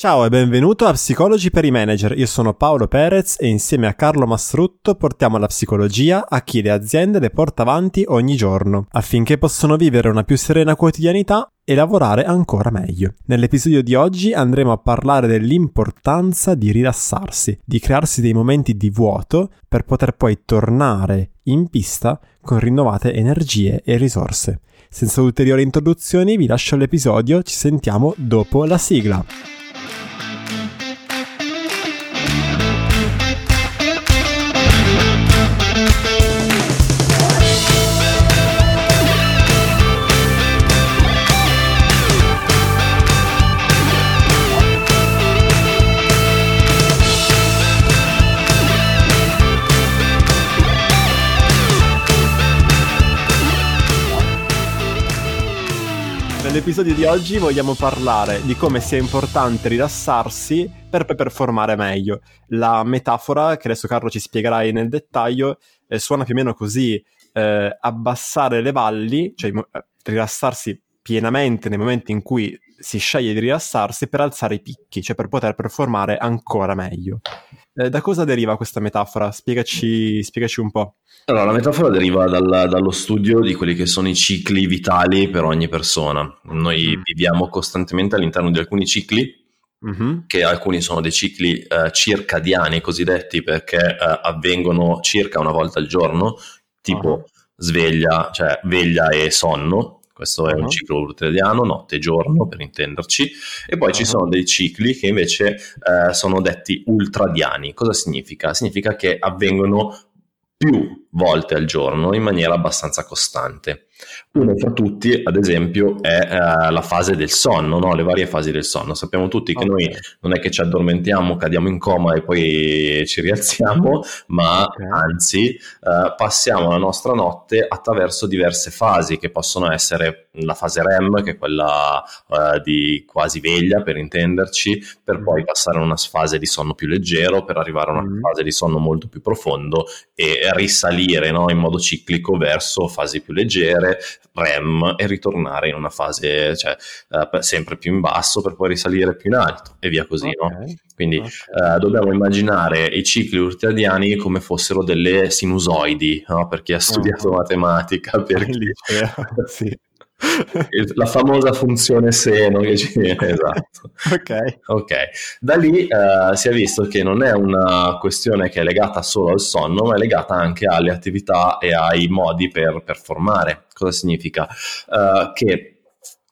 Ciao e benvenuto a Psicologi per i Manager. Io sono Paolo Perez e insieme a Carlo Mastrutto portiamo la psicologia a chi le aziende le porta avanti ogni giorno, affinché possano vivere una più serena quotidianità e lavorare ancora meglio. Nell'episodio di oggi andremo a parlare dell'importanza di rilassarsi, di crearsi dei momenti di vuoto per poter poi tornare in pista con rinnovate energie e risorse. Senza ulteriori introduzioni vi lascio l'episodio, ci sentiamo dopo la sigla. Nell'episodio di oggi vogliamo parlare di come sia importante rilassarsi per performare meglio. La metafora, che adesso Carlo ci spiegherai nel dettaglio, eh, suona più o meno così, eh, abbassare le valli, cioè eh, rilassarsi pienamente nei momenti in cui si sceglie di rilassarsi per alzare i picchi, cioè per poter performare ancora meglio. Eh, da cosa deriva questa metafora? Spiegaci, spiegaci un po'. Allora, la metafora deriva dal, dallo studio di quelli che sono i cicli vitali per ogni persona. Noi mm. viviamo costantemente all'interno di alcuni cicli, mm-hmm. che alcuni sono dei cicli eh, circadiani cosiddetti perché eh, avvengono circa una volta al giorno, tipo uh-huh. sveglia, cioè veglia e sonno, questo è un ciclo ultradiano, notte e giorno per intenderci, e poi ci sono dei cicli che invece eh, sono detti ultradiani. Cosa significa? Significa che avvengono più volte al giorno in maniera abbastanza costante. Uno fra tutti, ad esempio, è uh, la fase del sonno, no? le varie fasi del sonno. Sappiamo tutti che okay. noi non è che ci addormentiamo, cadiamo in coma e poi ci rialziamo, ma okay. anzi uh, passiamo la nostra notte attraverso diverse fasi che possono essere la fase REM, che è quella uh, di quasi veglia per intenderci, per mm. poi passare a una fase di sonno più leggero, per arrivare a una mm. fase di sonno molto più profondo e risalire no? in modo ciclico verso fasi più leggere REM e ritornare in una fase cioè, uh, sempre più in basso per poi risalire più in alto e via così. Okay. No? Quindi okay. uh, dobbiamo immaginare i cicli urtiadiani come fossero delle sinusoidi, no? per chi ha studiato oh. matematica. Per chi... sì la famosa funzione seno che ci viene esatto ok, okay. da lì uh, si è visto che non è una questione che è legata solo al sonno ma è legata anche alle attività e ai modi per performare cosa significa? Uh, che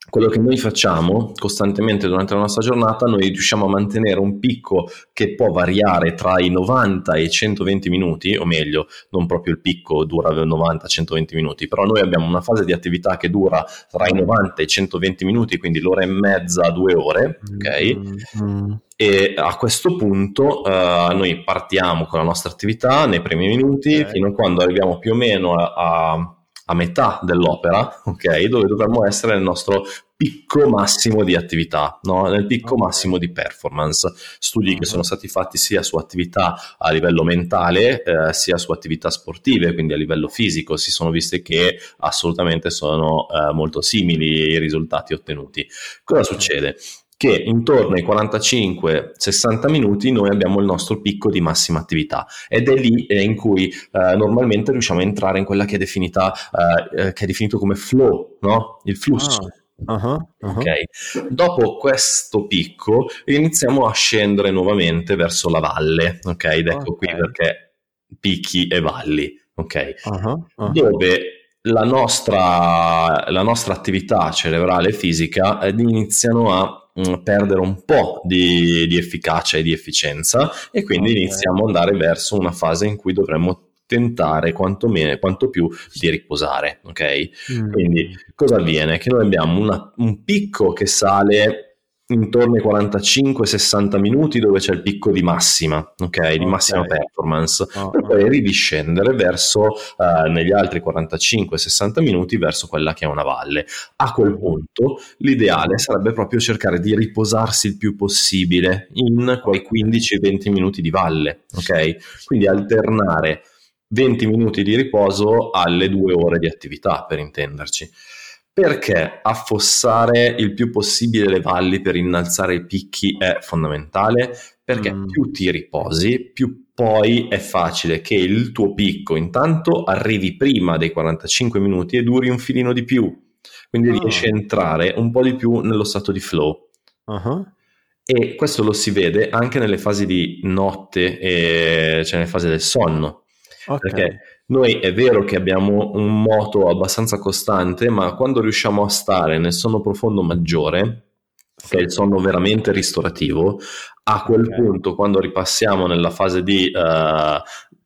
quello che noi facciamo costantemente durante la nostra giornata, noi riusciamo a mantenere un picco che può variare tra i 90 e i 120 minuti, o meglio, non proprio il picco dura 90-120 minuti, però noi abbiamo una fase di attività che dura tra i 90 e i 120 minuti, quindi l'ora e mezza, due ore, ok? Mm-hmm. E a questo punto uh, noi partiamo con la nostra attività nei primi minuti okay. fino a quando arriviamo più o meno a, a a metà dell'opera, ok? Dove dovremmo essere nel nostro picco massimo di attività, no? nel picco massimo di performance. Studi che sono stati fatti sia su attività a livello mentale, eh, sia su attività sportive, quindi a livello fisico, si sono viste che assolutamente sono eh, molto simili i risultati ottenuti. Cosa succede? Che intorno ai 45-60 minuti noi abbiamo il nostro picco di massima attività ed è lì eh, in cui eh, normalmente riusciamo a entrare in quella che è definita eh, eh che è definito come flow, no? il flusso. Ah. Uh-huh, uh-huh. Okay. Dopo questo picco iniziamo a scendere nuovamente verso la valle, ok? Ed ecco okay. qui perché picchi e valli, ok? Uh-huh, Dove la nostra, la nostra attività cerebrale e fisica eh, iniziano a Mm, perdere un po' di, di, efficacia e di efficienza e quindi okay. iniziamo ad andare verso una fase in cui dovremmo tentare quanto, meno, quanto più di riposare, ok? Mm. Quindi cosa avviene? Che noi abbiamo una, un picco che sale intorno ai 45-60 minuti dove c'è il picco di massima, ok? Di massima performance, oh, per poi ridiscendere verso uh, negli altri 45-60 minuti verso quella che è una valle. A quel punto l'ideale sarebbe proprio cercare di riposarsi il più possibile in quei 15-20 minuti di valle, ok? Quindi alternare 20 minuti di riposo alle due ore di attività, per intenderci. Perché affossare il più possibile le valli per innalzare i picchi è fondamentale? Perché mm. più ti riposi, più poi è facile che il tuo picco intanto arrivi prima dei 45 minuti e duri un filino di più. Quindi oh. riesci a entrare un po' di più nello stato di flow. Uh-huh. E questo lo si vede anche nelle fasi di notte, e, cioè nelle fasi del sonno. Okay. Perché noi è vero che abbiamo un moto abbastanza costante, ma quando riusciamo a stare nel sonno profondo maggiore, che è il sonno veramente ristorativo, a quel okay. punto, quando ripassiamo nella fase di, uh,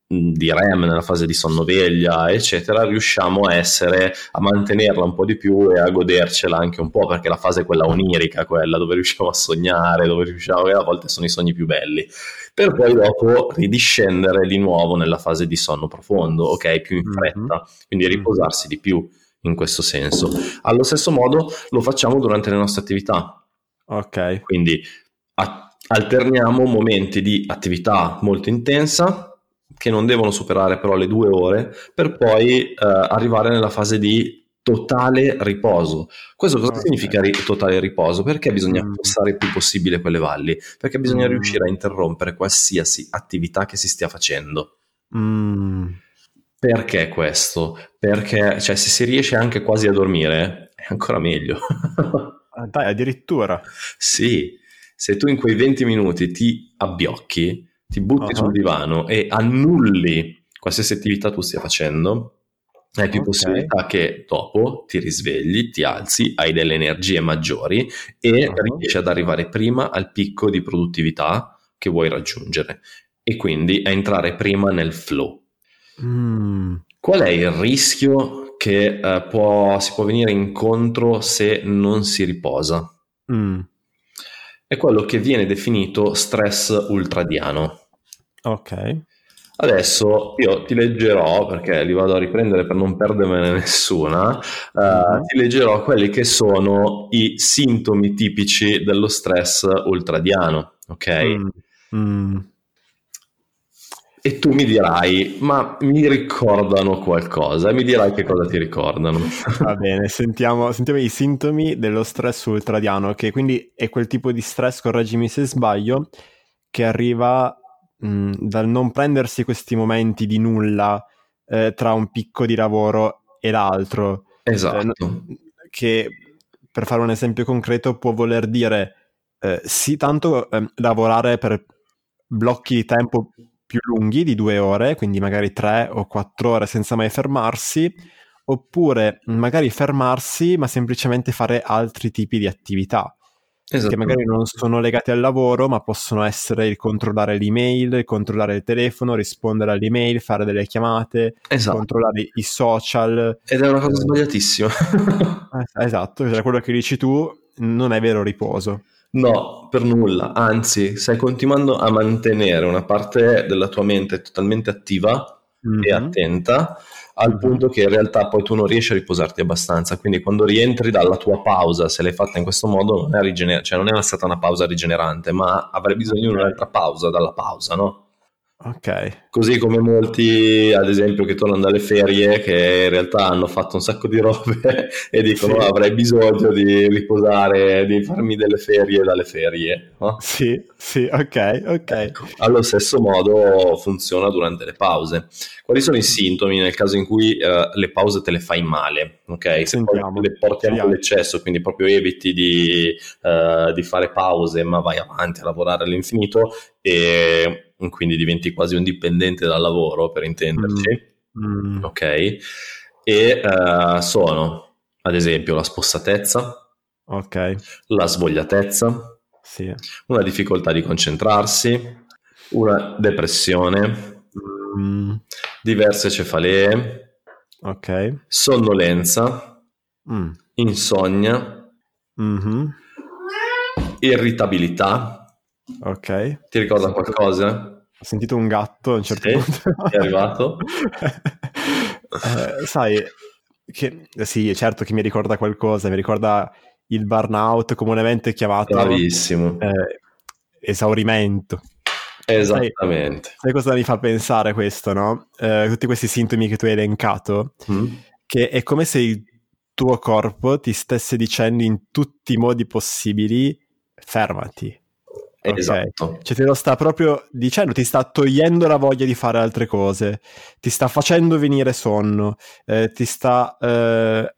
di REM, nella fase di sonnoveglia, eccetera, riusciamo a essere, a mantenerla un po' di più e a godercela anche un po', perché la fase è quella onirica, quella dove riusciamo a sognare, dove riusciamo, a volte sono i sogni più belli, per poi dopo ridiscendere di nuovo nella fase di sonno profondo, ok, più in fretta, mm-hmm. quindi riposarsi di più in questo senso. Allo stesso modo lo facciamo durante le nostre attività. Ok. Quindi a- alterniamo momenti di attività molto intensa che non devono superare però le due ore per poi eh, arrivare nella fase di totale riposo. Questo cosa significa ri- totale riposo? Perché bisogna mm. passare il più possibile quelle valli? Perché bisogna mm. riuscire a interrompere qualsiasi attività che si stia facendo. Mm. Perché questo? Perché cioè, se si riesce anche quasi a dormire è ancora meglio. Ah, dai, addirittura. Sì, se tu in quei 20 minuti ti abbiocchi, ti butti uh-huh. sul divano e annulli qualsiasi attività tu stia facendo, hai più okay. possibilità che dopo ti risvegli, ti alzi, hai delle energie maggiori e uh-huh. riesci ad arrivare prima al picco di produttività che vuoi raggiungere e quindi a entrare prima nel flow. Mm. Qual è il rischio che uh, può, si può venire incontro se non si riposa? Mm. È quello che viene definito stress ultradiano. Ok. Adesso io ti leggerò, perché li vado a riprendere per non perdermene nessuna, uh, mm-hmm. ti leggerò quelli che sono i sintomi tipici dello stress ultradiano, ok? Mm. Mm. E tu mi dirai, ma mi ricordano qualcosa? E mi dirai che cosa ti ricordano. Va bene, sentiamo, sentiamo, i sintomi dello stress ultradiano, che quindi è quel tipo di stress, correggimi se sbaglio, che arriva mh, dal non prendersi questi momenti di nulla eh, tra un picco di lavoro e l'altro. Esatto. Eh, che per fare un esempio concreto può voler dire eh, sì, tanto ehm, lavorare per blocchi di tempo più lunghi di due ore, quindi magari tre o quattro ore senza mai fermarsi, oppure magari fermarsi ma semplicemente fare altri tipi di attività che magari non sono legati al lavoro, ma possono essere il controllare l'email, il controllare il telefono, rispondere alle email, fare delle chiamate, esatto. controllare i social. Ed è una cosa sbagliatissima. Esatto, cioè quello che dici tu non è vero riposo. No, per nulla, anzi, stai continuando a mantenere una parte della tua mente totalmente attiva mm-hmm. e attenta al punto che in realtà poi tu non riesci a riposarti abbastanza. Quindi quando rientri dalla tua pausa, se l'hai fatta in questo modo, non è, rigener- cioè non è stata una pausa rigenerante, ma avrai bisogno di un'altra pausa dalla pausa, no? Ok. Così come molti, ad esempio, che tornano dalle ferie, che in realtà hanno fatto un sacco di robe e dicono sì. avrei bisogno di riposare, di farmi delle ferie dalle ferie. No? Sì, sì, ok, ok. Ecco. Allo stesso modo funziona durante le pause. Quali sono i sintomi nel caso in cui uh, le pause te le fai male? Ok, se le portiamo all'eccesso, quindi proprio eviti di, uh, di fare pause, ma vai avanti a lavorare all'infinito e quindi diventi quasi un dipendente dal lavoro, per intenderci. Mm. mm. Ok? E uh, sono, ad esempio, la spossatezza, okay. la svogliatezza, sì. una difficoltà di concentrarsi, una depressione, mm. diverse cefalee, okay. sonnolenza, mm. insonnia, mm-hmm. irritabilità. Ok. Ti ricorda qualcosa? Ho sentito un gatto a un certo sì, punto. È arrivato? eh, sai, che, sì, certo che mi ricorda qualcosa, mi ricorda il burnout comunemente chiamato... Bravissimo. Eh, esaurimento. Esattamente. Sai, sai, cosa mi fa pensare questo, no? Eh, tutti questi sintomi che tu hai elencato, mm. che è come se il tuo corpo ti stesse dicendo in tutti i modi possibili fermati. Okay. Esatto. Cioè te lo sta proprio dicendo, ti sta togliendo la voglia di fare altre cose, ti sta facendo venire sonno, eh, ti sta eh,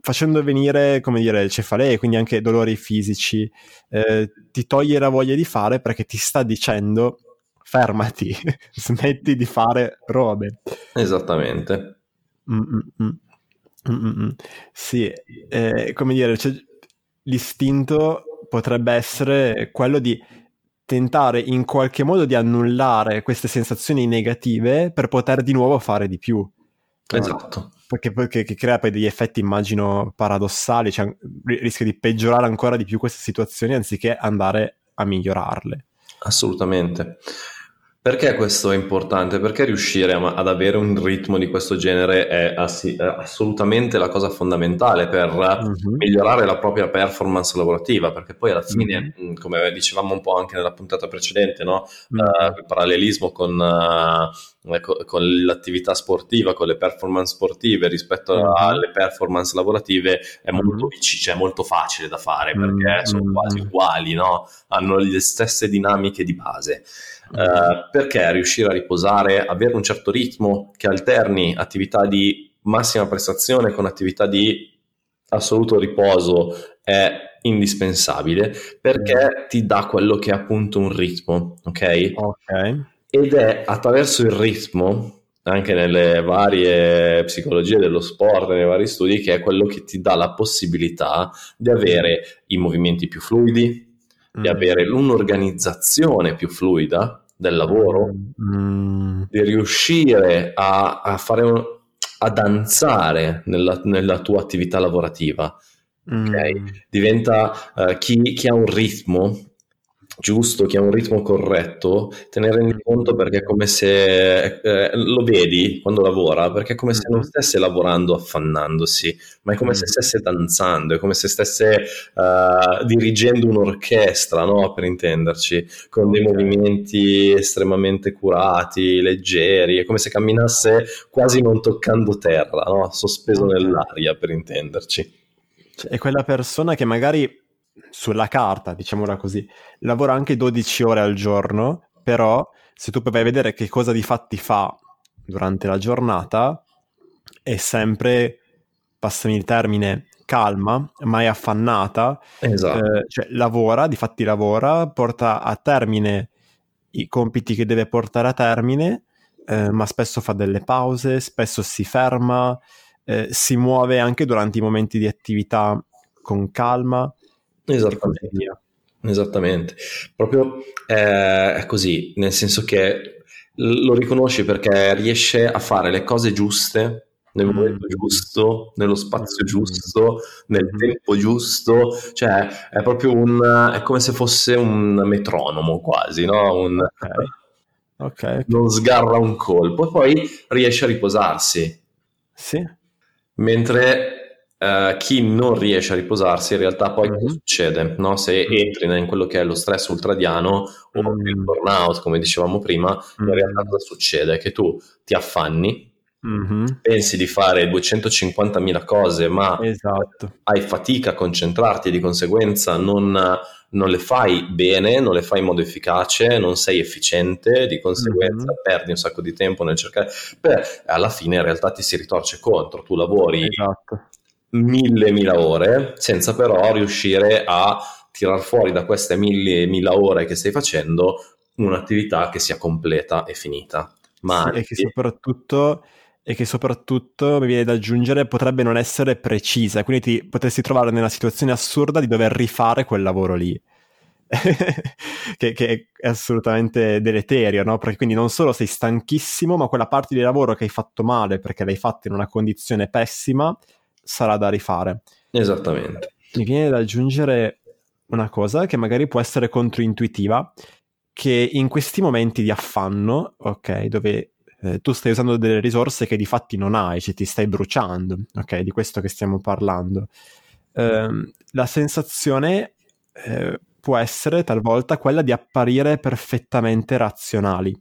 facendo venire, come dire, cefalee, quindi anche dolori fisici, eh, ti toglie la voglia di fare perché ti sta dicendo fermati, smetti di fare robe. Esattamente. Mm-mm. Mm-mm. Sì, eh, come dire, l'istinto potrebbe essere quello di tentare in qualche modo di annullare queste sensazioni negative per poter di nuovo fare di più. Esatto. Perché, perché che crea poi degli effetti, immagino, paradossali, cioè rischia di peggiorare ancora di più queste situazioni anziché andare a migliorarle. Assolutamente. Perché questo è importante? Perché riuscire a, ad avere un ritmo di questo genere è, assi- è assolutamente la cosa fondamentale per uh-huh. migliorare la propria performance lavorativa, perché poi alla fine, uh-huh. come dicevamo un po' anche nella puntata precedente, no? uh-huh. uh, il parallelismo con, uh, con, l'attività sportiva, con le performance sportive rispetto alle performance lavorative è molto, vic- cioè molto facile da fare perché sono quasi uguali, no? hanno le stesse dinamiche di base. Uh, perché riuscire a riposare, avere un certo ritmo che alterni attività di massima prestazione con attività di assoluto riposo è indispensabile perché ti dà quello che è appunto un ritmo, ok? Ok. Ed è attraverso il ritmo, anche nelle varie psicologie dello sport, nei vari studi, che è quello che ti dà la possibilità di avere i movimenti più fluidi, di mm. avere un'organizzazione più fluida del lavoro, mm. di riuscire a, a, fare un, a danzare nella, nella, tua attività lavorativa. Mm. Okay? Diventa uh, chi, chi ha un ritmo giusto, che ha un ritmo corretto, te ne rendi conto perché è come se eh, lo vedi quando lavora, perché è come se non mm-hmm. stesse lavorando affannandosi, ma è come se stesse danzando, è come se stesse uh, dirigendo un'orchestra, no? per intenderci, con dei movimenti estremamente curati, leggeri, è come se camminasse quasi non toccando terra, no? sospeso nell'aria, per intenderci. Cioè, è quella persona che magari sulla carta, diciamola così, lavora anche 12 ore al giorno, però se tu vai a vedere che cosa di fatti fa durante la giornata, è sempre, passami il termine, calma, mai affannata, esatto. eh, cioè lavora, di fatti lavora, porta a termine i compiti che deve portare a termine, eh, ma spesso fa delle pause, spesso si ferma, eh, si muove anche durante i momenti di attività con calma. Esattamente. Esattamente. Proprio eh, è così, nel senso che lo riconosci perché riesce a fare le cose giuste nel mm. momento giusto, nello spazio mm. giusto, nel mm. tempo giusto, cioè è proprio un è come se fosse un metronomo quasi, no? Un, okay. Okay. Non sgarra un colpo e poi riesce a riposarsi. Sì. Mentre Uh, chi non riesce a riposarsi in realtà poi mm-hmm. cosa succede? No? Se mm-hmm. entri in quello che è lo stress ultradiano o mm-hmm. il burnout, come dicevamo prima, mm-hmm. in realtà cosa succede? Che tu ti affanni, mm-hmm. pensi di fare 250.000 cose, ma esatto. hai fatica a concentrarti di conseguenza non, non, le fai bene, non le fai in modo efficace, non sei efficiente, di conseguenza perdi un sacco di tempo nel cercare. Beh, alla fine in realtà ti si ritorce contro, tu lavori. Esatto mille, mila ore, senza però riuscire a tirar fuori da queste mille, mila ore che stai facendo un'attività che sia completa e finita. Ma sì, e che soprattutto e che soprattutto mi viene da aggiungere potrebbe non essere precisa, quindi ti potresti trovare nella situazione assurda di dover rifare quel lavoro lì. che, che, è assolutamente deleterio, no? Perché quindi non solo sei stanchissimo, ma quella parte di lavoro che hai fatto male perché l'hai fatta in una condizione pessima, sarà da rifare. Esattamente. Mi viene da aggiungere una cosa che magari può essere controintuitiva, che in questi momenti di affanno, ok, dove eh, tu stai usando delle risorse che di fatti non hai, cioè ti stai bruciando, ok, di questo che stiamo parlando, eh, la sensazione eh, può essere talvolta quella di apparire perfettamente razionali.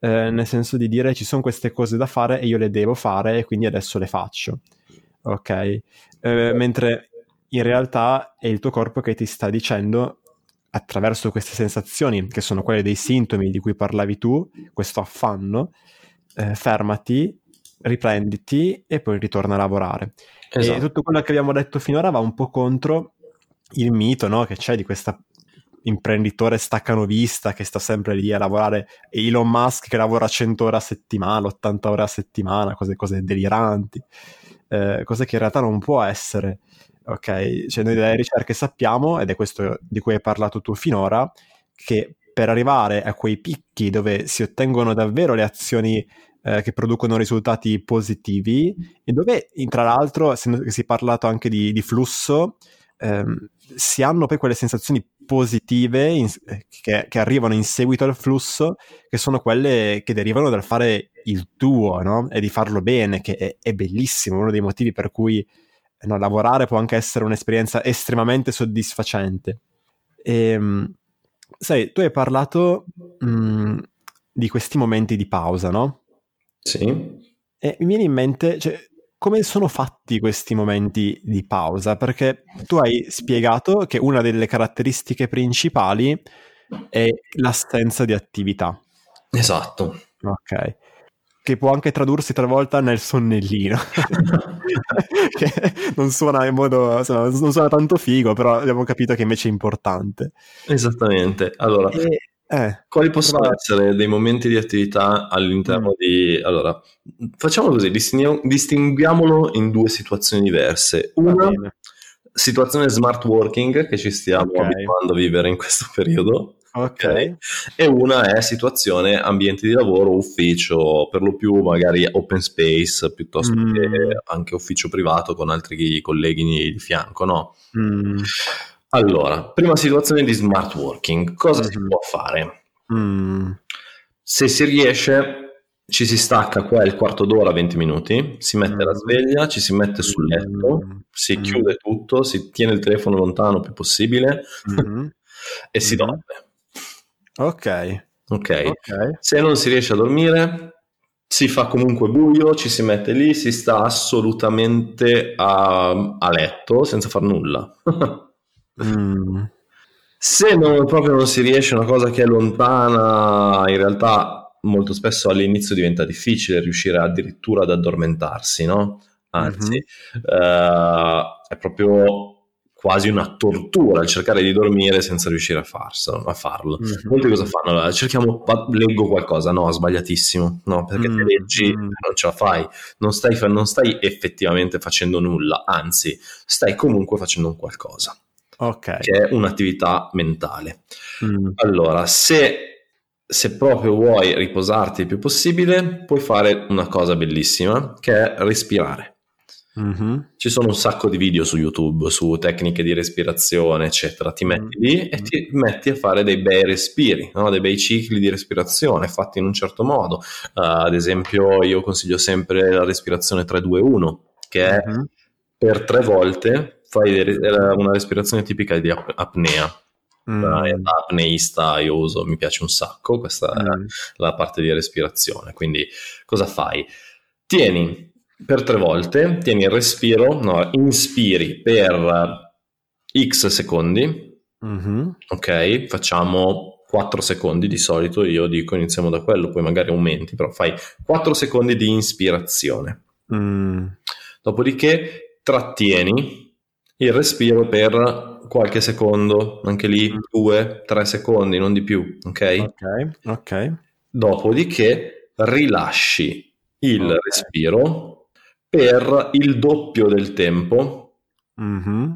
Eh, nel senso di dire ci sono queste cose da fare e io le devo fare e quindi adesso le faccio ok? eh, mentre in realtà è il tuo corpo che ti sta dicendo attraverso queste sensazioni, che sono quelle dei sintomi di cui parlavi tu, questo affanno, eh, fermati, riprenditi e poi ritorna a lavorare. Esatto. E tutto quello che abbiamo detto finora va un po' contro il mito no, che c'è di questa imprenditore staccanovista che sta sempre lì a lavorare Elon Musk che lavora 100 ore a settimana, 80 ore a settimana, cose, cose deliranti, eh, cose che in realtà non può essere. Ok, cioè noi dalle ricerche sappiamo, ed è questo di cui hai parlato tu finora, che per arrivare a quei picchi dove si ottengono davvero le azioni eh, che producono risultati positivi e dove, tra l'altro, che si è parlato anche di, di flusso, ehm, si hanno poi quelle sensazioni positive in, che, che, arrivano in seguito al flusso, che sono quelle che derivano dal fare il tuo, no? E di farlo bene, che è, è bellissimo, uno dei motivi per cui no, lavorare può anche essere un'esperienza estremamente soddisfacente. E, ehm, sai, tu hai parlato mh, di questi momenti di pausa, no? Sì. E mi viene in mente, cioè, come sono fatti questi momenti di pausa? Perché tu hai spiegato che una delle caratteristiche principali è l'assenza di attività. Esatto. Ok. Che può anche tradursi talvolta nel sonnellino. che non suona in modo. Non suona tanto figo, però abbiamo capito che invece è importante. Esattamente. Allora. E eh, Quali possono vai. essere dei momenti di attività all'interno mm. di... Allora, facciamo così, distinguiamolo in due situazioni diverse. Una, situazione smart working che ci stiamo okay. abituando a vivere in questo periodo. Okay. E una è situazione ambiente di lavoro, ufficio, per lo più magari open space, piuttosto mm. che anche ufficio privato con altri colleghi di fianco, no? Mm. Allora, prima situazione di smart working, cosa mm-hmm. si può fare? Mm. Se si riesce, ci si stacca qua il quarto d'ora, 20 minuti, si mette mm. la sveglia, ci si mette sul letto, mm. si chiude tutto, si tiene il telefono lontano il più possibile mm-hmm. e si mm-hmm. dorme. Ok. Ok. okay. Se non si riesce a dormire, si fa comunque buio, ci si mette lì, si sta assolutamente a, a letto senza far nulla. Mm. Se non, proprio non si riesce, una cosa che è lontana, in realtà molto spesso all'inizio diventa difficile riuscire addirittura ad addormentarsi, no? Anzi, mm-hmm. uh, è proprio quasi una tortura il cercare di dormire senza riuscire a, farselo, a farlo. Mm-hmm. Molti cosa fanno? Allora, cerchiamo, leggo qualcosa, no, sbagliatissimo, no, perché mm-hmm. se leggi non ce la fai, non stai, non stai effettivamente facendo nulla, anzi, stai comunque facendo un qualcosa okay. che è un'attività mentale. Mm. Allora, se, se proprio vuoi riposarti il più possibile, puoi fare una cosa bellissima che è respirare. Mm-hmm. Ci sono un sacco di video su YouTube su tecniche di respirazione, eccetera. Ti metti mm-hmm. lì e ti metti a fare dei bei respiri, no? dei bei cicli di respirazione fatti in un certo modo. Uh, ad esempio, io consiglio sempre la respirazione 3-2-1, che è mm-hmm. per tre volte fai una respirazione tipica di apnea. Mm. Da apneista io uso, mi piace un sacco, questa mm. è la parte di respirazione. Quindi cosa fai? Tieni per tre volte, tieni il respiro, no, inspiri per x secondi, mm-hmm. ok? Facciamo 4 secondi di solito, io dico iniziamo da quello, poi magari aumenti, però fai 4 secondi di inspirazione. Mm. Dopodiché trattieni il respiro per qualche secondo, anche lì 2-3 mm. secondi, non di più, ok? Ok, ok. Dopodiché rilasci il okay. respiro per il doppio del tempo mm-hmm.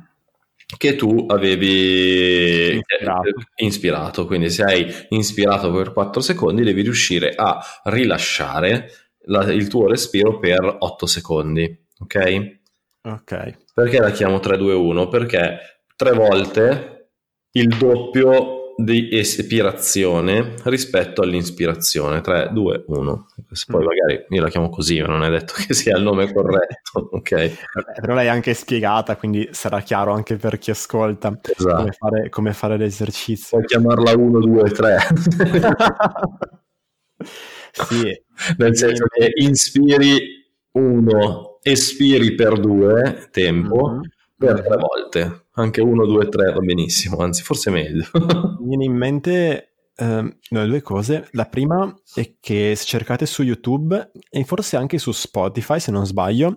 che tu avevi ispirato. ispirato. Quindi se hai ispirato per 4 secondi devi riuscire a rilasciare la, il tuo respiro per 8 secondi, ok? Ok. Perché la chiamo 3-2-1? Perché tre volte il doppio di espirazione rispetto all'inspirazione 3, 2, 1 poi mm. magari io la chiamo così ma non è detto che sia il nome corretto ok però l'hai anche spiegata quindi sarà chiaro anche per chi ascolta esatto. come, fare, come fare l'esercizio puoi chiamarla 1, 2, 3 sì nel senso che inspiri 1 espiri per due tempo mm-hmm. per tre volte. Anche uno, due, tre va benissimo, anzi forse meglio. Mi viene in mente no, due cose. La prima è che se cercate su YouTube e forse anche su Spotify, se non sbaglio,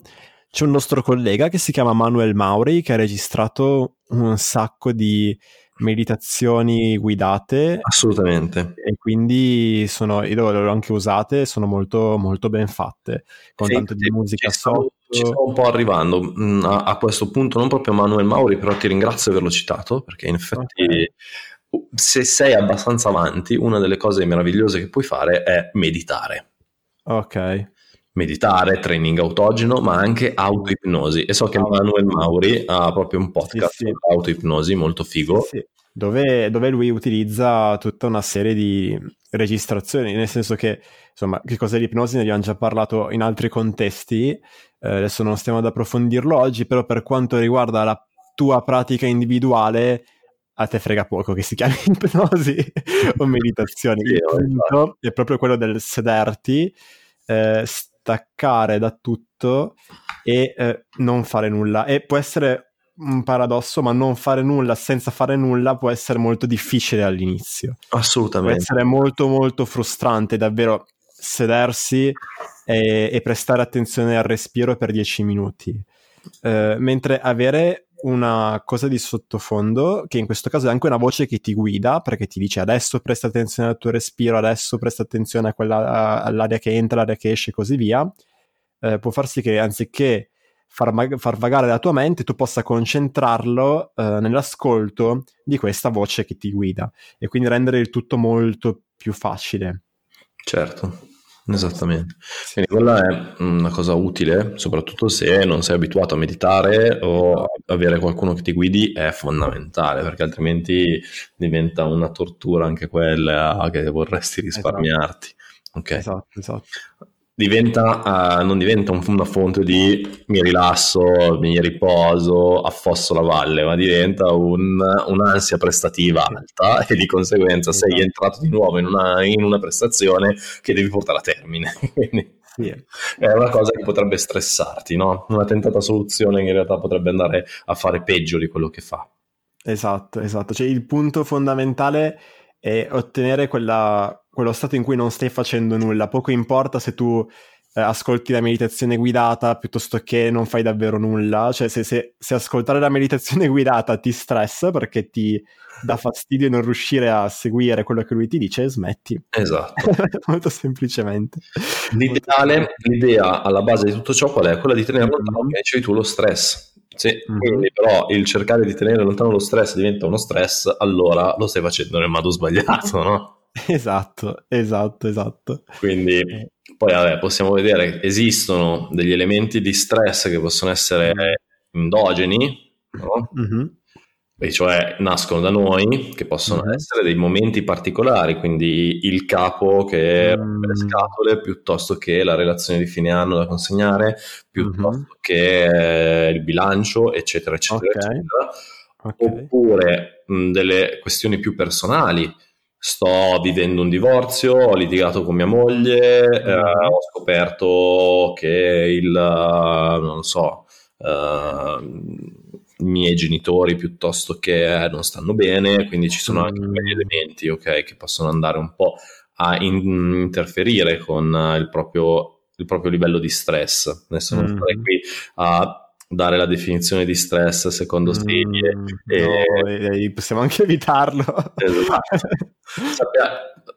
c'è un nostro collega che si chiama Manuel Mauri che ha registrato un sacco di meditazioni guidate. Assolutamente. E quindi sono, io le ho anche usate, sono molto, molto ben fatte, con sì, tanto di musica sotto. Ci sto un po' arrivando mm, a, a, questo punto, non proprio Manuel Mauri, però ti ringrazio di averlo citato, perché in effetti... Okay se sei abbastanza avanti, una delle cose meravigliose che puoi fare è meditare. Ok. Meditare, training autogeno, ma anche autoipnosi. E so che oh. Manuel Mauri ha proprio un podcast sì, sì. autoipnosi molto figo. Sì, sì. Dove, dove, lui utilizza tutta una serie di registrazioni, nel senso che, insomma, che cos'è l'ipnosi ne abbiamo già parlato in altri contesti, eh, adesso non stiamo ad approfondirlo oggi, però per quanto riguarda la tua pratica individuale, a te frega poco che si chiami ipnosi o meditazione. Il punto è proprio quello del sederti, eh, staccare da tutto e eh, non fare nulla. E può essere un paradosso, ma non fare nulla senza fare nulla può essere molto difficile all'inizio. Assolutamente. Può essere molto molto frustrante, davvero sedersi e, e prestare attenzione al respiro per 10 minuti. Uh, mentre avere una cosa di sottofondo, che in questo caso è anche una voce che ti guida, perché ti dice adesso presta attenzione al tuo respiro, adesso presta attenzione a quella, all'aria che entra, all'aria che esce e così via, eh, può far sì che anziché far, mag- far, vagare la tua mente, tu possa concentrarlo eh, nell'ascolto di questa voce che ti guida e quindi rendere il tutto molto più facile. Certo. Esattamente. Quindi quella è una cosa utile, soprattutto se non sei abituato a meditare o avere qualcuno che ti guidi è fondamentale, perché altrimenti diventa una tortura anche quella che vorresti risparmiarti. Esatto. Okay. esatto, esatto diventa, uh, non diventa un, una fonte di mi rilasso, mi riposo, affosso la valle, ma diventa un, un'ansia prestativa alta e di conseguenza sei esatto. entrato di nuovo in una, in una prestazione che devi portare a termine. Quindi sì. è una cosa che potrebbe stressarti, no? Una tentata soluzione che in realtà potrebbe andare a fare peggio di quello che fa. Esatto, esatto. Cioè il punto fondamentale è ottenere quella quello stato in cui non stai facendo nulla. Poco importa se tu eh, ascolti la meditazione guidata piuttosto che non fai davvero nulla. Cioè, se, se, se, ascoltare la meditazione guidata ti stressa perché ti dà fastidio non riuscire a seguire quello che lui ti dice, smetti. Esatto. Molto semplicemente. L'ideale, l'idea alla base di tutto ciò qual è? Quella di tenere lontano, come dicevi tu, lo stress. Sì, mm-hmm. quindi però il cercare di tenere lontano lo stress diventa uno stress, allora lo stai facendo nel modo sbagliato, no? Esatto, esatto, esatto. Quindi eh. poi vabbè, possiamo vedere che esistono degli elementi di stress che possono essere endogeni, no? Mm-hmm. E cioè nascono da noi, che possono mm-hmm. essere dei momenti particolari, quindi il capo che rompe mm. le scatole, piuttosto che la relazione di fine anno da consegnare, piuttosto mm-hmm. che il bilancio, eccetera, eccetera, okay. eccetera. Okay. Oppure mh, delle questioni più personali, sto vivendo un divorzio, ho litigato con mia moglie, eh, ho scoperto che il, non so, uh, i miei genitori piuttosto che non stanno bene, quindi ci sono anche quegli mm. elementi, ok, che possono andare un po' a in- interferire con il proprio, il proprio livello di stress. Adesso non starei qui a dare la definizione di stress secondo Stevie. Mm, e... no, possiamo anche evitarlo. Esatto.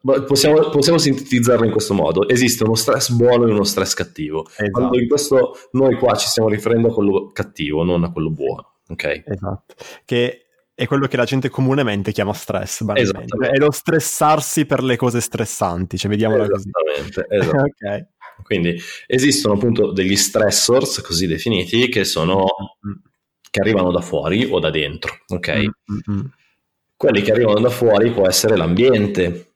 possiamo, possiamo, sintetizzarlo in questo modo. Esiste uno stress buono e uno stress cattivo. Esatto. Quando in questo noi qua ci stiamo riferendo a quello cattivo, non a quello buono. Ok? Esatto. Che è quello che la gente comunemente chiama stress. È lo stressarsi per le cose stressanti, cioè vediamola così. Esattamente, esatto. Quindi esistono appunto degli stressors così definiti che sono che arrivano da fuori o da dentro, ok? Mm-hmm. Quelli che arrivano da fuori può essere l'ambiente,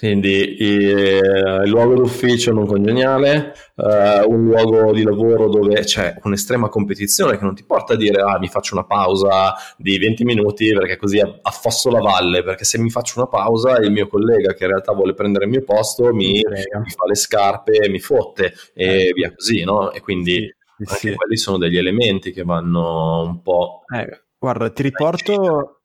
quindi eh, il luogo d'ufficio non congeniale, eh, un luogo di lavoro dove c'è un'estrema competizione che non ti porta a dire ah mi faccio una pausa di 20 minuti perché così affosso la valle, perché se mi faccio una pausa il mio collega che in realtà vuole prendere il mio posto mi, mi fa le scarpe, mi fotte e eh. via così, no? E quindi... Sì sì. quelli sono degli elementi che vanno un po'... Eh, guarda, ti riporto...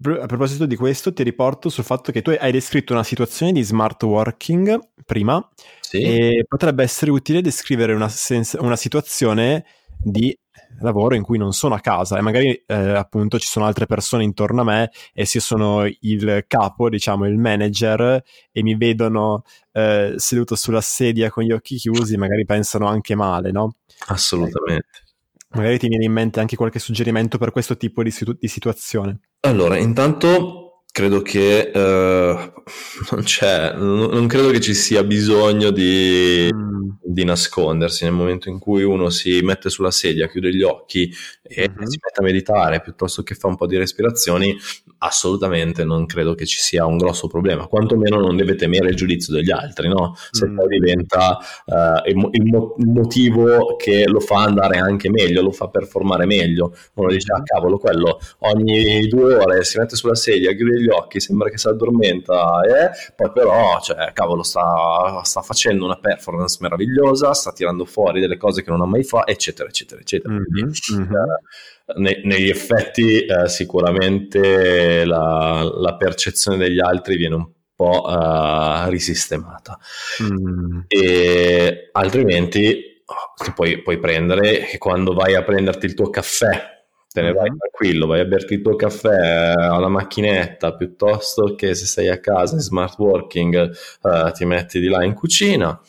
A proposito di questo, ti riporto sul fatto che tu hai descritto una situazione di smart working prima sì. e potrebbe essere utile descrivere una, sens- una situazione di lavoro in cui non sono a casa e magari eh, appunto ci sono altre persone intorno a me e se sono il capo, diciamo il manager e mi vedono eh, seduto sulla sedia con gli occhi chiusi, magari pensano anche male, no? Assolutamente. Magari ti viene in mente anche qualche suggerimento per questo tipo di, situ- di situazione. Allora, intanto credo che uh, non c'è, non, non, credo che ci sia bisogno di, mm. Di, nascondersi nel momento in cui uno si mette sulla sedia, chiude gli occhi e mm-hmm. si mette a meditare piuttosto che fa un po' di respirazioni, assolutamente non credo che ci sia un grosso problema, quantomeno non deve temere il giudizio degli altri, no? Se mm. poi diventa uh, il, il, mo- il, motivo che lo fa andare anche meglio, lo fa performare meglio, uno dice, ah cavolo, quello ogni due ore si mette sulla sedia, chiude gli occhi, sembra che si addormenta, eh? poi però, cioè, cavolo, sta, sta, facendo una performance meravigliosa, sta tirando fuori delle cose che non ha mai fatto, eccetera, eccetera, eccetera. Mm-hmm. Mm-hmm. Uh, ne, negli effetti uh, sicuramente la, la, percezione degli altri viene un po' uh, risistemata. Mm. E altrimenti oh, puoi, puoi prendere che quando vai a prenderti il tuo caffè te ne vai tranquillo, vai a berti il tuo caffè alla macchinetta piuttosto che se sei a casa in smart working uh, ti metti di là in cucina,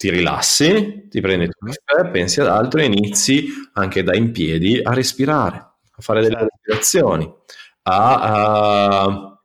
ti rilassi, ti prendi il tuo caffè, pensi ad altro e inizi anche da in piedi a respirare, a fare delle certo. respirazioni, a, a,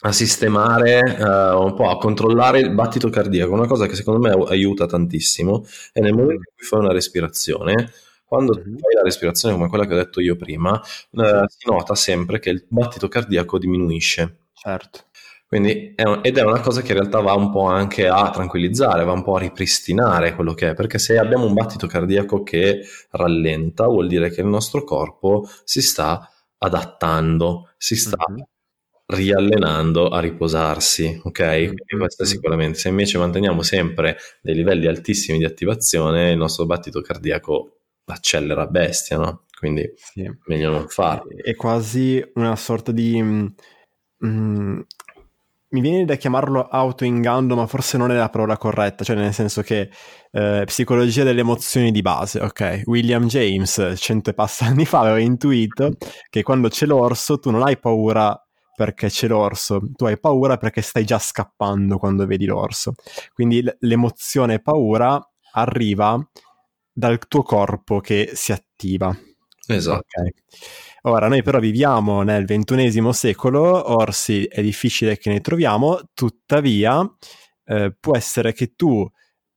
a sistemare uh, un po', a controllare il battito cardiaco, una cosa che secondo me aiuta tantissimo è nel momento in cui fai una respirazione quando mm-hmm. fai la respirazione come quella che ho detto io prima, eh, si nota sempre che il battito cardiaco diminuisce. Certo. Quindi è un, ed è una cosa che in realtà va un po' anche a tranquillizzare, va un po' a ripristinare quello che è, perché se abbiamo un battito cardiaco che rallenta, vuol dire che il nostro corpo si sta adattando, si sta mm-hmm. riallenando a riposarsi, ok? Quindi questo è sicuramente, se invece manteniamo sempre dei livelli altissimi di attivazione, il nostro battito cardiaco accelera bestia, no? Quindi sì. meglio non farlo. È quasi una sorta di... Mm, mm, mi viene da chiamarlo autoinganno, ma forse non è la parola corretta, cioè nel senso che eh, psicologia delle emozioni di base, ok? William James, cento e passa anni fa, aveva intuito che quando c'è l'orso tu non hai paura perché c'è l'orso, tu hai paura perché stai già scappando quando vedi l'orso. Quindi l'emozione paura arriva dal tuo corpo che si attiva. Esatto. Okay. Ora, noi però viviamo nel ventunesimo secolo, orsi è difficile che ne troviamo, tuttavia eh, può essere che tu,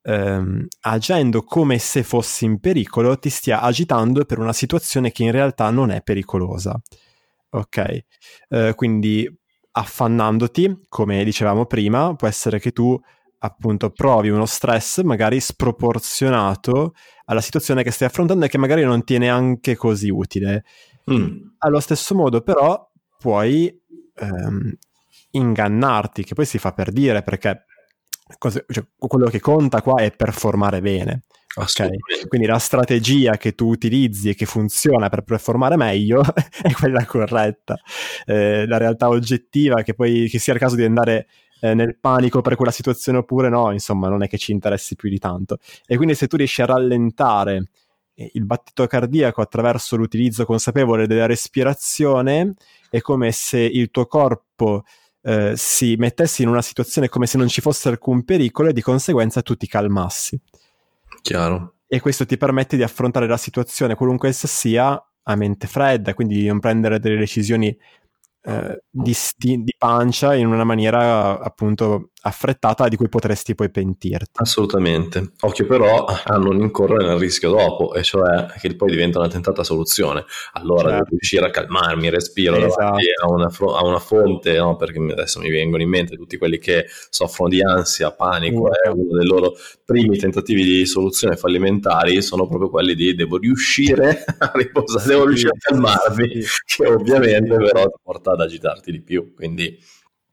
ehm, agendo come se fossi in pericolo, ti stia agitando per una situazione che in realtà non è pericolosa. Ok? Eh, quindi affannandoti, come dicevamo prima, può essere che tu appunto provi uno stress magari sproporzionato alla situazione che stai affrontando e che magari non ti è neanche così utile. Mm. Allo stesso modo però puoi ehm, ingannarti, che poi si fa per dire perché cose, cioè, quello che conta qua è performare bene. Okay? Quindi la strategia che tu utilizzi e che funziona per performare meglio è quella corretta. Eh, la realtà oggettiva che poi che sia il caso di andare eh, nel panico per quella situazione oppure no, insomma, non è che ci interessi più di tanto. E quindi se tu riesci a rallentare il battito cardiaco attraverso l'utilizzo consapevole della respirazione, è come se il tuo corpo eh, si mettesse in una situazione come se non ci fosse alcun pericolo e di conseguenza tu ti calmassi. Chiaro. E questo ti permette di affrontare la situazione, qualunque essa sia, a mente fredda, quindi di non prendere delle decisioni eh, di, sti- di, pancia in una maniera appunto affrettata di cui potresti poi pentirti. Assolutamente. Occhio però a non incorrere nel rischio dopo, e cioè che poi diventa una tentata soluzione. Allora certo. devo riuscire a calmarmi, respiro esatto. a, una fro- a, una fonte, no? perché adesso mi vengono in mente tutti quelli che soffrono di ansia, panico, è mm. uno dei loro primi tentativi di soluzione fallimentari sono proprio quelli di devo riuscire a riposare, sì, devo riuscire a calmarmi, sì. che ovviamente però ti porta ad agitarti di più. Quindi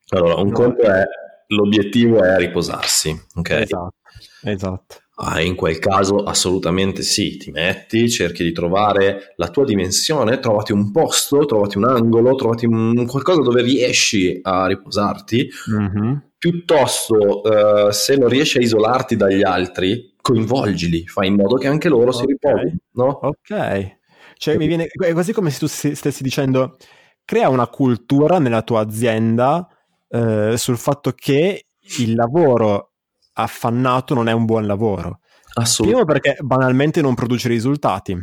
allora, un no. conto è l'obiettivo è riposarsi. Okay? Esatto, esatto. Ah, in quel caso assolutamente sì, ti metti, cerchi di trovare la tua dimensione, trovati un posto, trovati un angolo, trovati un, qualcosa dove riesci a riposarti, mm-hmm. piuttosto uh, se non riesci a isolarti dagli altri, coinvolgili, fai in modo che anche loro okay. si riposino, no? Ok, cioè mi viene, è quasi come se tu stessi dicendo, crea una cultura nella tua azienda uh, sul fatto che il lavoro affannato non è un buon lavoro. Primo perché banalmente non produce risultati,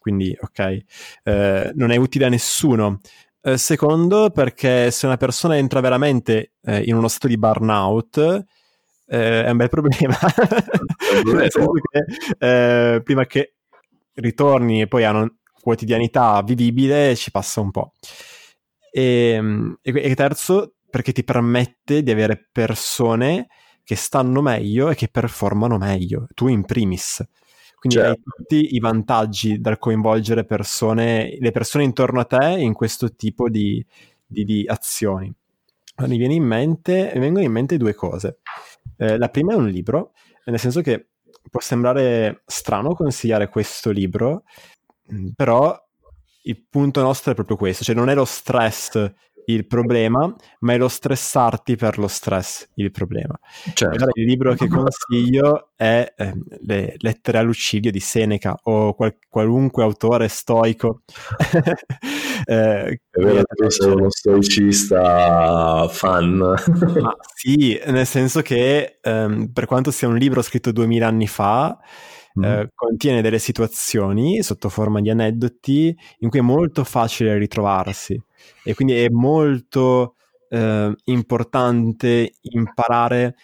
quindi ok, eh, non è utile a nessuno. Eh, secondo perché se una persona entra veramente eh, in uno stato di burnout eh, è un bel problema. Nel senso che eh, prima che ritorni e poi a una quotidianità vivibile ci passa un po'. Ehm, e, e terzo perché ti permette di avere persone che stanno meglio e che performano meglio, tu in primis. Quindi certo. hai tutti i vantaggi dal coinvolgere persone, le persone intorno a te in questo tipo di, di, di azioni. Mi, viene in mente, mi vengono in mente due cose. Eh, la prima è un libro, nel senso che può sembrare strano consigliare questo libro, mm, però il punto nostro è proprio questo, cioè non è lo stress il problema, ma è lo stressarti per lo stress il problema. Certo. Allora, il libro che consiglio è eh, Le lettere a Lucilio di Seneca o qual- qualunque autore stoico. eh, è vero che sei uno stoicista fan. ma sì, nel senso che ehm, per quanto sia un libro scritto duemila anni fa, Mm. Eh, contiene delle situazioni sotto forma di aneddoti in cui è molto facile ritrovarsi. E quindi è molto eh, importante imparare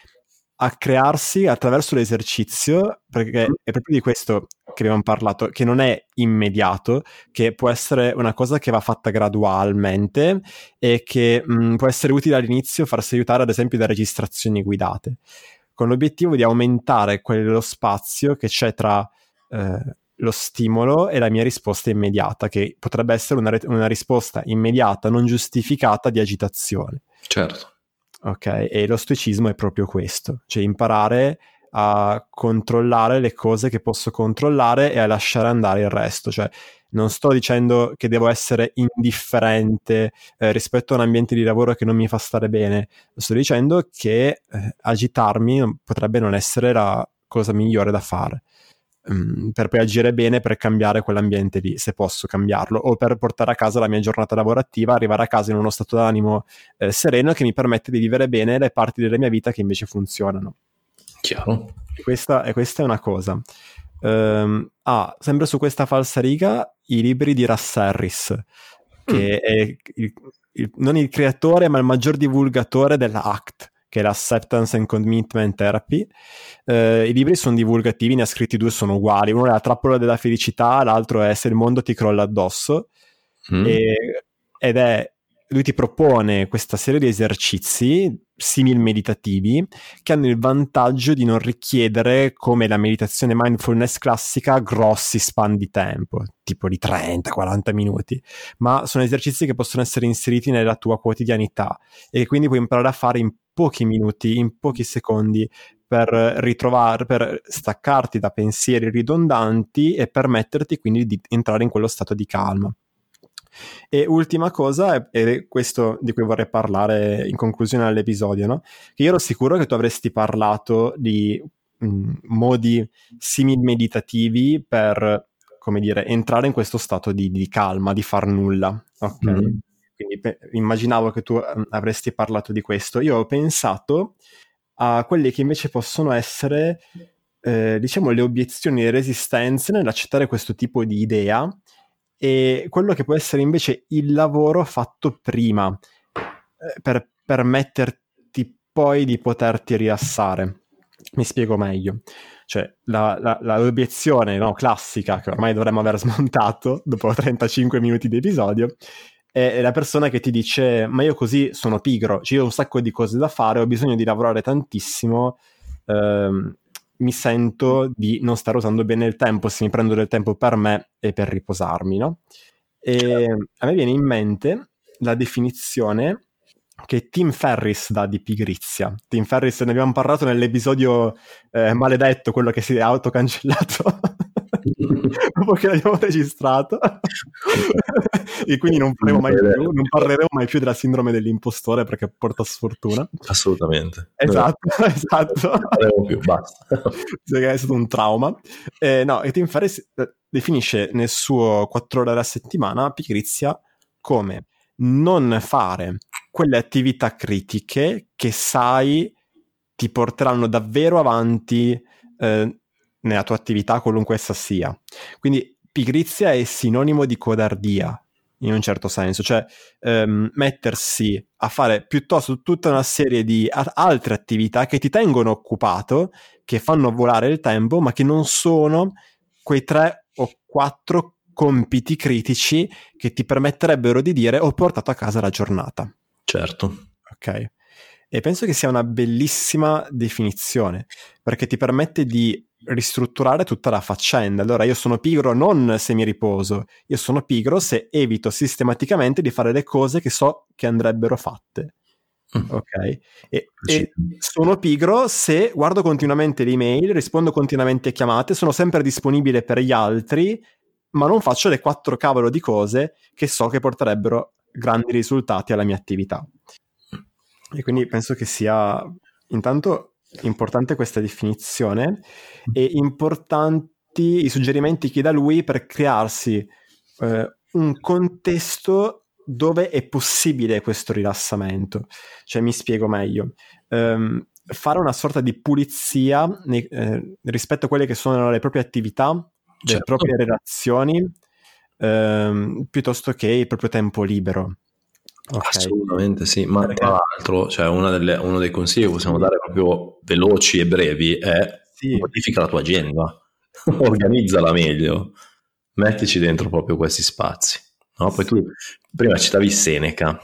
a crearsi attraverso l'esercizio, perché è proprio di questo che abbiamo parlato, che non è immediato, che può essere una cosa che va fatta gradualmente e che mh, mm, può essere utile all'inizio farsi aiutare ad esempio da registrazioni guidate, con l'obiettivo di aumentare quello spazio che c'è tra eh, lo stimolo e la mia risposta immediata, che potrebbe essere una, una risposta immediata, non giustificata di agitazione. Certo. Ok, e lo stoicismo è proprio questo, cioè imparare a controllare le cose che posso controllare e a lasciare andare il resto, cioè non sto dicendo che devo essere indifferente eh, rispetto a un ambiente di lavoro che non mi fa stare bene, sto dicendo che eh, agitarmi potrebbe non essere la cosa migliore da fare. Mm, per poi agire bene per cambiare quell'ambiente lì, se posso cambiarlo, o per portare a casa la mia giornata lavorativa, arrivare a casa in uno stato d'animo eh, sereno che mi permette di vivere bene le parti della mia vita che invece funzionano. Chiaro. Questa, e questa è una cosa. Um, ah, sempre su questa falsa riga, i libri di Russ Harris, che mm. è il, il, non il creatore, ma il maggior divulgatore della ACT che è l'Acceptance and Commitment Therapy. Eh, I libri sono divulgativi, ne ha scritti due, sono uguali. Uno è La trappola della felicità, l'altro è Se il mondo ti crolla addosso. Mm. E, ed è lui ti propone questa serie di esercizi simil meditativi che hanno il vantaggio di non richiedere come la meditazione mindfulness classica grossi span di tempo, tipo di 30-40 minuti, ma sono esercizi che possono essere inseriti nella tua quotidianità e quindi puoi imparare a fare in pochi minuti, in pochi secondi per ritrovare, per staccarti da pensieri ridondanti e permetterti quindi di entrare in quello stato di calma. E ultima cosa, e questo di cui vorrei parlare in conclusione all'episodio, no? che io ero sicuro che tu avresti parlato di mh, mm, modi simil meditativi per, come dire, entrare in questo stato di, di calma, di far nulla. Ok? Mm. Quindi pe- immaginavo che tu um, avresti parlato di questo. Io ho pensato a quelle che invece possono essere, eh, diciamo, le obiezioni e le resistenze nell'accettare questo tipo di idea e quello che può essere invece il lavoro fatto prima eh, per permetterti poi di poterti rilassare. Mi spiego meglio. Cioè, la, la, la l'obiezione no, classica che ormai dovremmo aver smontato dopo 35 minuti di episodio è la persona che ti dice ma io così sono pigro, cioè io ho un sacco di cose da fare, ho bisogno di lavorare tantissimo, ehm, mi sento di non stare usando bene il tempo se mi prendo del tempo per me e per riposarmi, no? E a me viene in mente la definizione che Tim Ferris dà di pigrizia. Tim Ferris ne abbiamo parlato nell'episodio eh, maledetto, quello che si è autocancellato dopo che l'abbiamo registrato. e quindi non, mai più, non, parleremo mai più della sindrome dell'impostore perché porta sfortuna. Assolutamente. Esatto, no. esatto. Non parleremo più, basta. è stato un trauma. Eh, no, e Tim Ferris eh, definisce nel suo 4 ore alla settimana pigrizia come non fare quelle attività critiche che sai ti porteranno davvero avanti eh, nella tua attività, qualunque essa sia. Quindi pigrizia è sinonimo di codardia, in un certo senso, cioè ehm, mettersi a fare piuttosto tutta una serie di a- altre attività che ti tengono occupato, che fanno volare il tempo, ma che non sono quei tre o quattro compiti critici che ti permetterebbero di dire ho portato a casa la giornata. Certo. Ok. E penso che sia una bellissima definizione, perché ti permette di ristrutturare tutta la faccenda. Allora io sono pigro non se mi riposo, io sono pigro se evito sistematicamente di fare le cose che so che andrebbero fatte. Mm. Ok? E, e, sono pigro se guardo continuamente le email, rispondo continuamente a chiamate, sono sempre disponibile per gli altri, ma non faccio le quattro cavolo di cose che so che porterebbero grandi risultati alla mia attività. E quindi penso che sia intanto importante questa definizione e importanti i suggerimenti che dà lui per crearsi eh, un contesto dove è possibile questo rilassamento. Cioè, mi spiego meglio. Um, fare una sorta di pulizia nei, eh, rispetto a quelle che sono le proprie attività, le certo. proprie relazioni, ehm, piuttosto che il proprio tempo libero. Okay. Assolutamente sì, ma Perché... tra l'altro cioè delle, uno dei consigli che possiamo dare proprio veloci e brevi è sì. modifica la tua agenda, organizzala meglio, mettici dentro proprio questi spazi. No? Poi tu prima citavi Seneca.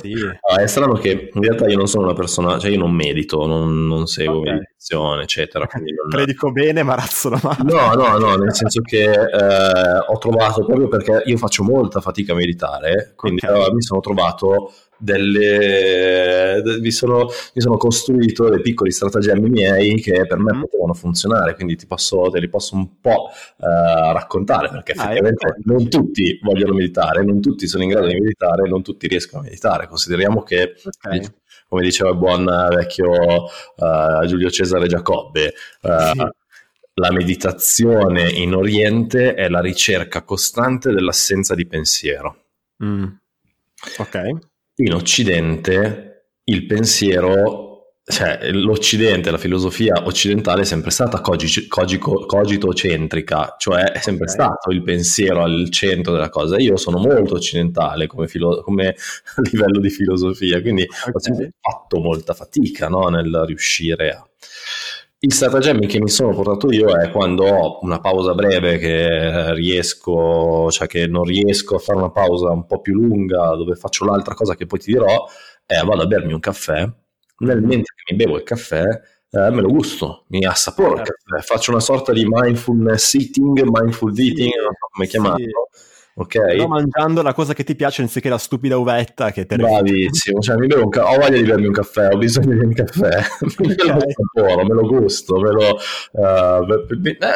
Sì. ah, è strano che in realtà io non sono una persona, cioè io non medito, non, non seguo okay. meditazione, eccetera. Non... Predico bene, ma razzono male. No, no, no, nel senso che eh, ho trovato proprio perché io faccio molta fatica a meditare, quindi okay. uh, mi sono trovato delle, mi, sono, mi sono costruito dei piccoli stratagemmi miei che per me mm. potevano funzionare, quindi ti posso, te li posso un po' uh, raccontare perché ah, effettivamente ecco. non tutti vogliono meditare, non tutti sono in grado di meditare, non tutti riescono a meditare. Consideriamo che okay come diceva il buon vecchio uh, Giulio Cesare Giacobbe, uh, sì. la meditazione in Oriente è la ricerca costante dell'assenza di pensiero. Mm. Ok in Occidente il pensiero cioè, l'Occidente, la filosofia occidentale è sempre stata cogi- cogico- cogitocentrica, cioè è sempre okay. stato il pensiero al centro della cosa. Io sono molto occidentale come, filo- come livello di filosofia, quindi okay. ho sempre fatto molta fatica no, nel riuscire a... Il stratagemmi che mi sono portato io è quando ho una pausa breve che riesco, cioè che non riesco a fare una pausa un po' più lunga dove faccio l'altra cosa che poi ti dirò, è vado a bermi un caffè, nel mentre che mi bevo il caffè eh, me lo gusto, mi assaporo il certo. caffè, faccio una sorta di mindfulness eating, mindful eating, non so come chiamarlo. Sì ok? Sto mangiando la cosa che ti piace anziché la stupida uvetta che te Bravissimo, cioè mi bevo un ca- ho voglia di bermi un caffè, ho bisogno di un caffè, me lo saporo, me lo gusto, me lo, uh,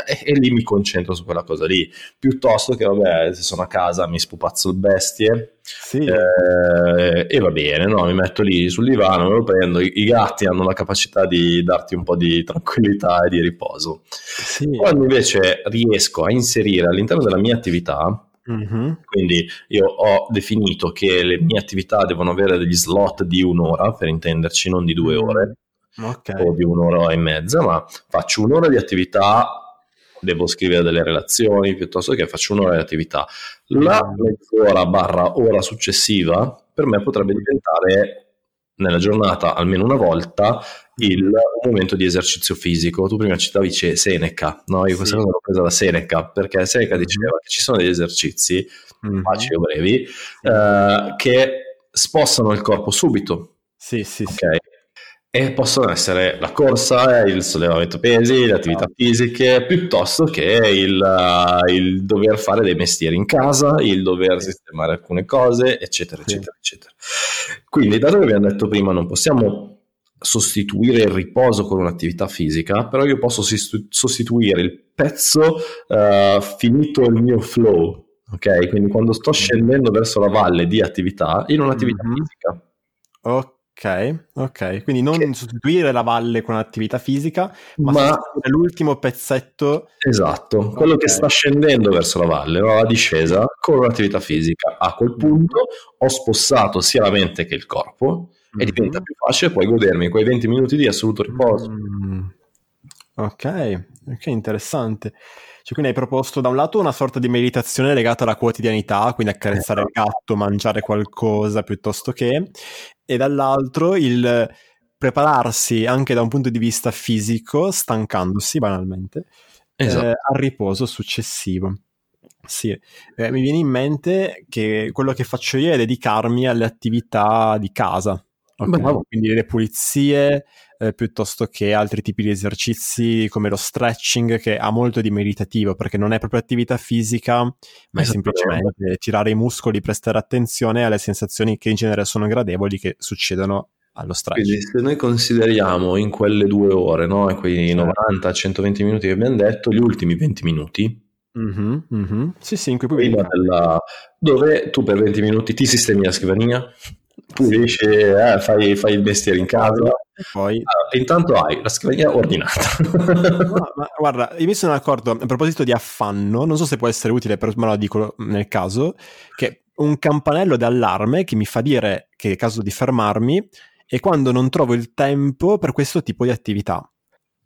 e, e lì mi concentro su quella cosa lì, piuttosto che vabbè, se sono a casa mi spupazzo bestie, sì. Eh, e va bene, no? mi metto lì sul divano, me lo prendo. I, I, gatti hanno la capacità di darti un po' di tranquillità e di riposo. Sì. Quando invece riesco a inserire all'interno della mia attività Mm-hmm. Quindi io ho definito che le mie attività devono avere degli slot di un'ora, per intenderci, non di due ore okay. o di un'ora e mezza, ma faccio un'ora di attività, devo scrivere delle relazioni piuttosto che faccio un'ora di attività. La mezz'ora barra ora successiva per me potrebbe diventare nella giornata almeno una volta il momento di esercizio fisico. Tu prima citavi Seneca, no? Io questa sì. cosa l'ho presa da Seneca perché Seneca mm-hmm. diceva che ci sono degli esercizi mm-hmm. facili o brevi eh, che spostano il corpo subito. Sì, sì, okay? E possono essere la corsa, il sollevamento pesi, le attività fisiche, piuttosto che il, il, dover fare dei mestieri in casa, il dover sistemare alcune cose, eccetera, eccetera, eccetera. Quindi, dato che abbiamo detto prima, non possiamo sostituire il riposo con un'attività fisica, però io posso sostituire il pezzo uh, finito il mio flow, ok? Quindi quando sto scendendo verso la valle di attività in un'attività mm-hmm. fisica. Ok. Ok, ok. Quindi non che... sostituire la valle con un'attività fisica, ma, ma... l'ultimo pezzetto. Esatto, okay. quello che sta scendendo verso la valle, no? la discesa, con un'attività fisica. A quel punto ho spossato sia la mente che il corpo mm-hmm. e diventa più facile poi godermi quei 20 minuti di assoluto riposo. Mm. Ok, ok, interessante. Cioè, quindi hai proposto da un lato una sorta di meditazione legata alla quotidianità, quindi accarezzare il gatto, mangiare qualcosa piuttosto che, e dall'altro il prepararsi anche da un punto di vista fisico, stancandosi banalmente, esatto. eh, al riposo successivo. Sì, eh, mi viene in mente che quello che faccio io è dedicarmi alle attività di casa, Okay. Quindi le pulizie eh, piuttosto che altri tipi di esercizi come lo stretching che ha molto di meditativo perché non è proprio attività fisica ma è semplicemente tirare i muscoli, prestare attenzione alle sensazioni che in genere sono gradevoli che succedono allo stretching. Quindi se noi consideriamo in quelle due ore, no? quei certo. 90-120 minuti che abbiamo detto, gli ultimi 20 minuti Mm-hmm, mm-hmm. Sì, sì, in cui poi della... dove tu per 20 minuti ti sistemi la scrivania, pulisci, eh, fai, fai, il mestiere in casa. Poi... Ah, intanto hai la scrivania ordinata. no, ma guarda, io mi sono accorto a proposito di affanno, non so se può essere utile, però me lo dico nel caso, che un campanello d'allarme che mi fa dire che è caso di fermarmi e quando non trovo il tempo per questo tipo di attività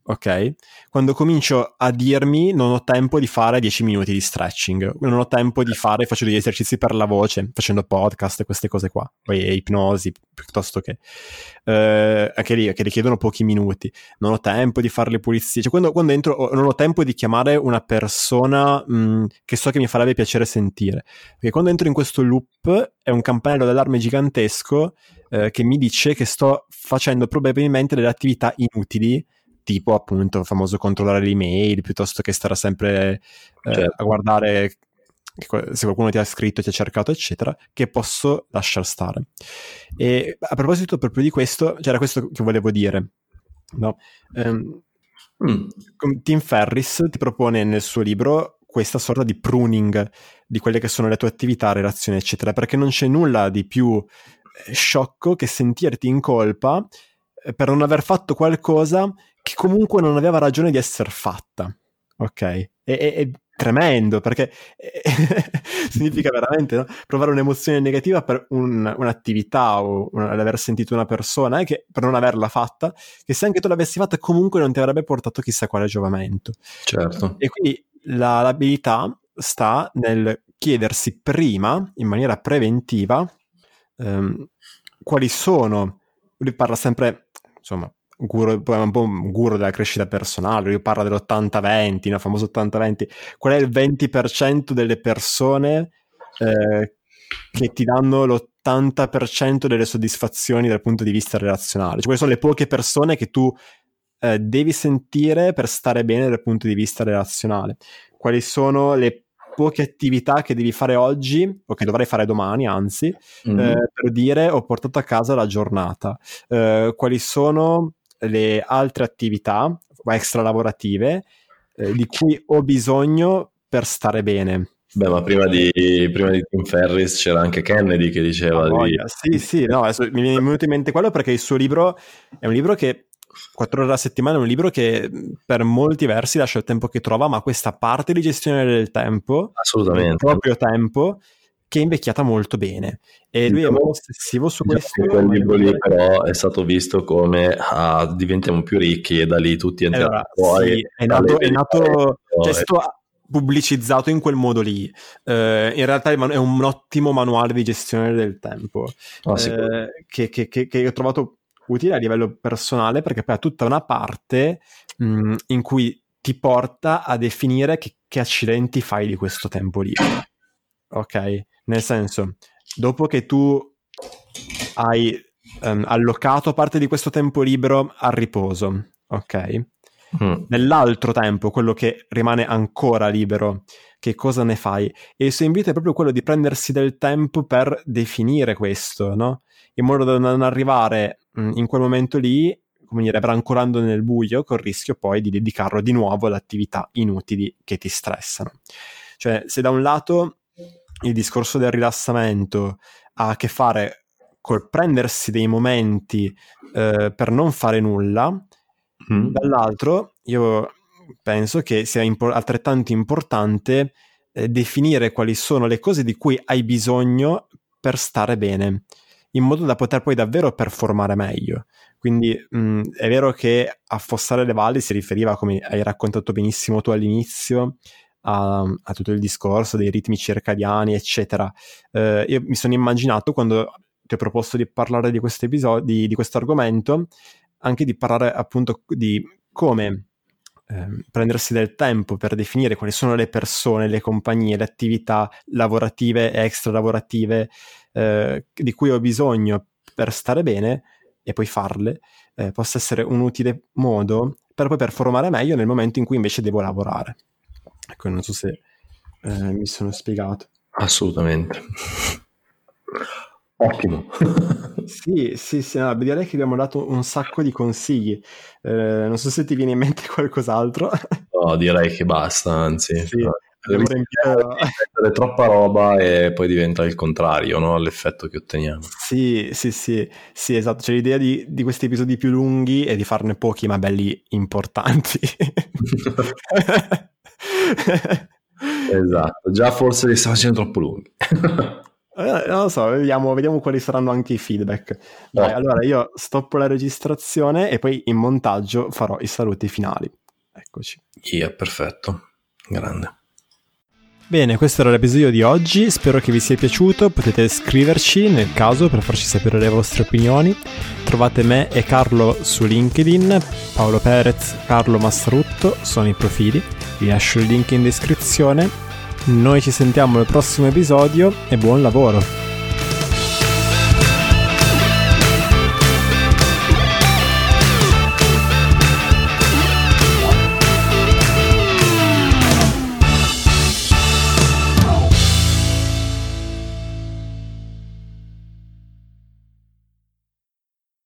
ok? Quando comincio a dirmi non ho tempo di fare 10 minuti di stretching, non ho tempo di fare, faccio degli esercizi per la voce, facendo podcast e queste cose qua, poi ipnosi piuttosto che, eh, anche lì, che richiedono pochi minuti, non ho tempo di fare le pulizie, cioè quando, quando entro non ho tempo di chiamare una persona mh, mm, che so che mi farebbe piacere sentire, perché quando entro in questo loop è un campanello d'allarme gigantesco eh, che mi dice che sto facendo probabilmente delle attività inutili tipo appunto il famoso controllare le email piuttosto che stare sempre eh, certo. a guardare se qualcuno ti ha scritto, ti ha cercato, eccetera, che posso lasciar stare. E a proposito proprio di questo, c'era questo che volevo dire. No? Um, mm. Tim Ferris ti propone nel suo libro questa sorta di pruning di quelle che sono le tue attività, relazioni, eccetera, perché non c'è nulla di più eh, sciocco che sentirti in colpa eh, per non aver fatto qualcosa che comunque non aveva ragione di essere fatta. Ok? È, è, è tremendo perché significa veramente no? provare un'emozione negativa per un, un'attività o un, aver sentito una persona eh, che, per non averla fatta, che se anche tu l'avessi fatta comunque non ti avrebbe portato chissà quale giovamento. Certo. E quindi la, l'abilità sta nel chiedersi prima, in maniera preventiva, ehm, quali sono, lui parla sempre, insomma, guru, un po' un guru della crescita personale, lui parla dell'80-20, il famoso 80-20, qual è il 20% delle persone eh, che ti danno l'80% delle soddisfazioni dal punto di vista relazionale? Cioè, quali sono le poche persone che tu eh, devi sentire per stare bene dal punto di vista relazionale? Quali sono le poche attività che devi fare oggi o che dovrai fare domani, anzi, mm-hmm. eh, per dire ho portato a casa la giornata. Eh, quali sono le altre attività extra lavorative eh, di cui ho bisogno per stare bene. Beh, ma prima di, prima di Tim Ferris c'era anche Kennedy che diceva oh, di... Sì, sì, no, mi è venuto in mente quello perché il suo libro è un libro che quattro ore a settimana è un libro che per molti versi lascia il tempo che trova, ma questa parte di gestione del tempo, assolutamente, il proprio tempo, che è invecchiata molto bene e lui diciamo, è molto ossessivo su questo. Quel libro lì però è stato visto come ah, diventiamo più ricchi e da lì tutti entriamo allora, fuori. Sì, è nato, è nato cioè, pubblicizzato in quel modo lì. Uh, in realtà è un ottimo manuale di gestione del tempo oh, uh, che, che, che, che, ho trovato utile a livello personale perché poi ha tutta una parte mh, in cui ti porta a definire che, che accidenti fai di questo tempo lì. Ok? Nel senso, dopo che tu hai um, allocato parte di questo tempo libero al riposo, ok? Mm. Nell'altro tempo, quello che rimane ancora libero, che cosa ne fai? E il suo invito è proprio quello di prendersi del tempo per definire questo, no? In modo da non arrivare mh, mm, in quel momento lì, come dire, brancolando nel buio, col rischio poi di dedicarlo di nuovo ad attività inutili che ti stressano. Cioè, se da un lato il discorso del rilassamento ha a che fare col prendersi dei momenti eh, per non fare nulla, mm. dall'altro io penso che sia impo- altrettanto importante eh, definire quali sono le cose di cui hai bisogno per stare bene, in modo da poter poi davvero performare meglio. Quindi mh, è vero che affossare le valli si riferiva, come hai raccontato benissimo tu all'inizio, a, a tutto il discorso dei ritmi circadiani, eccetera. Eh, io mi sono immaginato quando ti ho proposto di parlare di questo episodio, di, questo argomento, anche di parlare appunto di come eh, prendersi del tempo per definire quali sono le persone, le compagnie, le attività lavorative e extra lavorative eh, di cui ho bisogno per stare bene e poi farle, eh, possa essere un utile modo per poi performare meglio nel momento in cui invece devo lavorare. Ecco, non so se eh, mi sono spiegato. Assolutamente. Ottimo. sì, sì, sì, no, direi che abbiamo dato un sacco di consigli. Eh, non so se ti viene in mente qualcos'altro. no, direi che basta, anzi. Sì. Abbiamo riempito troppa roba e poi diventa il contrario, no? L'effetto che otteniamo. Sì, sì, sì, sì, esatto. C'è l'idea di, di questi episodi più lunghi e di farne pochi ma belli importanti. Esatto, già forse li stiamo facendo troppo lunghi. Eh, non lo so, vediamo, vediamo, quali saranno anche i feedback. Dai, oh. allora io stoppo la registrazione e poi in montaggio farò i saluti finali. Eccoci. Yeah, perfetto. Grande. Bene, questo era l'episodio di oggi, spero che vi sia piaciuto, potete scriverci nel caso per farci sapere le vostre opinioni. Trovate me e Carlo su LinkedIn, Paolo Perez, Carlo Mastrutto sono i profili, vi lascio il link in descrizione noi ci sentiamo al prossimo episodio e buon lavoro!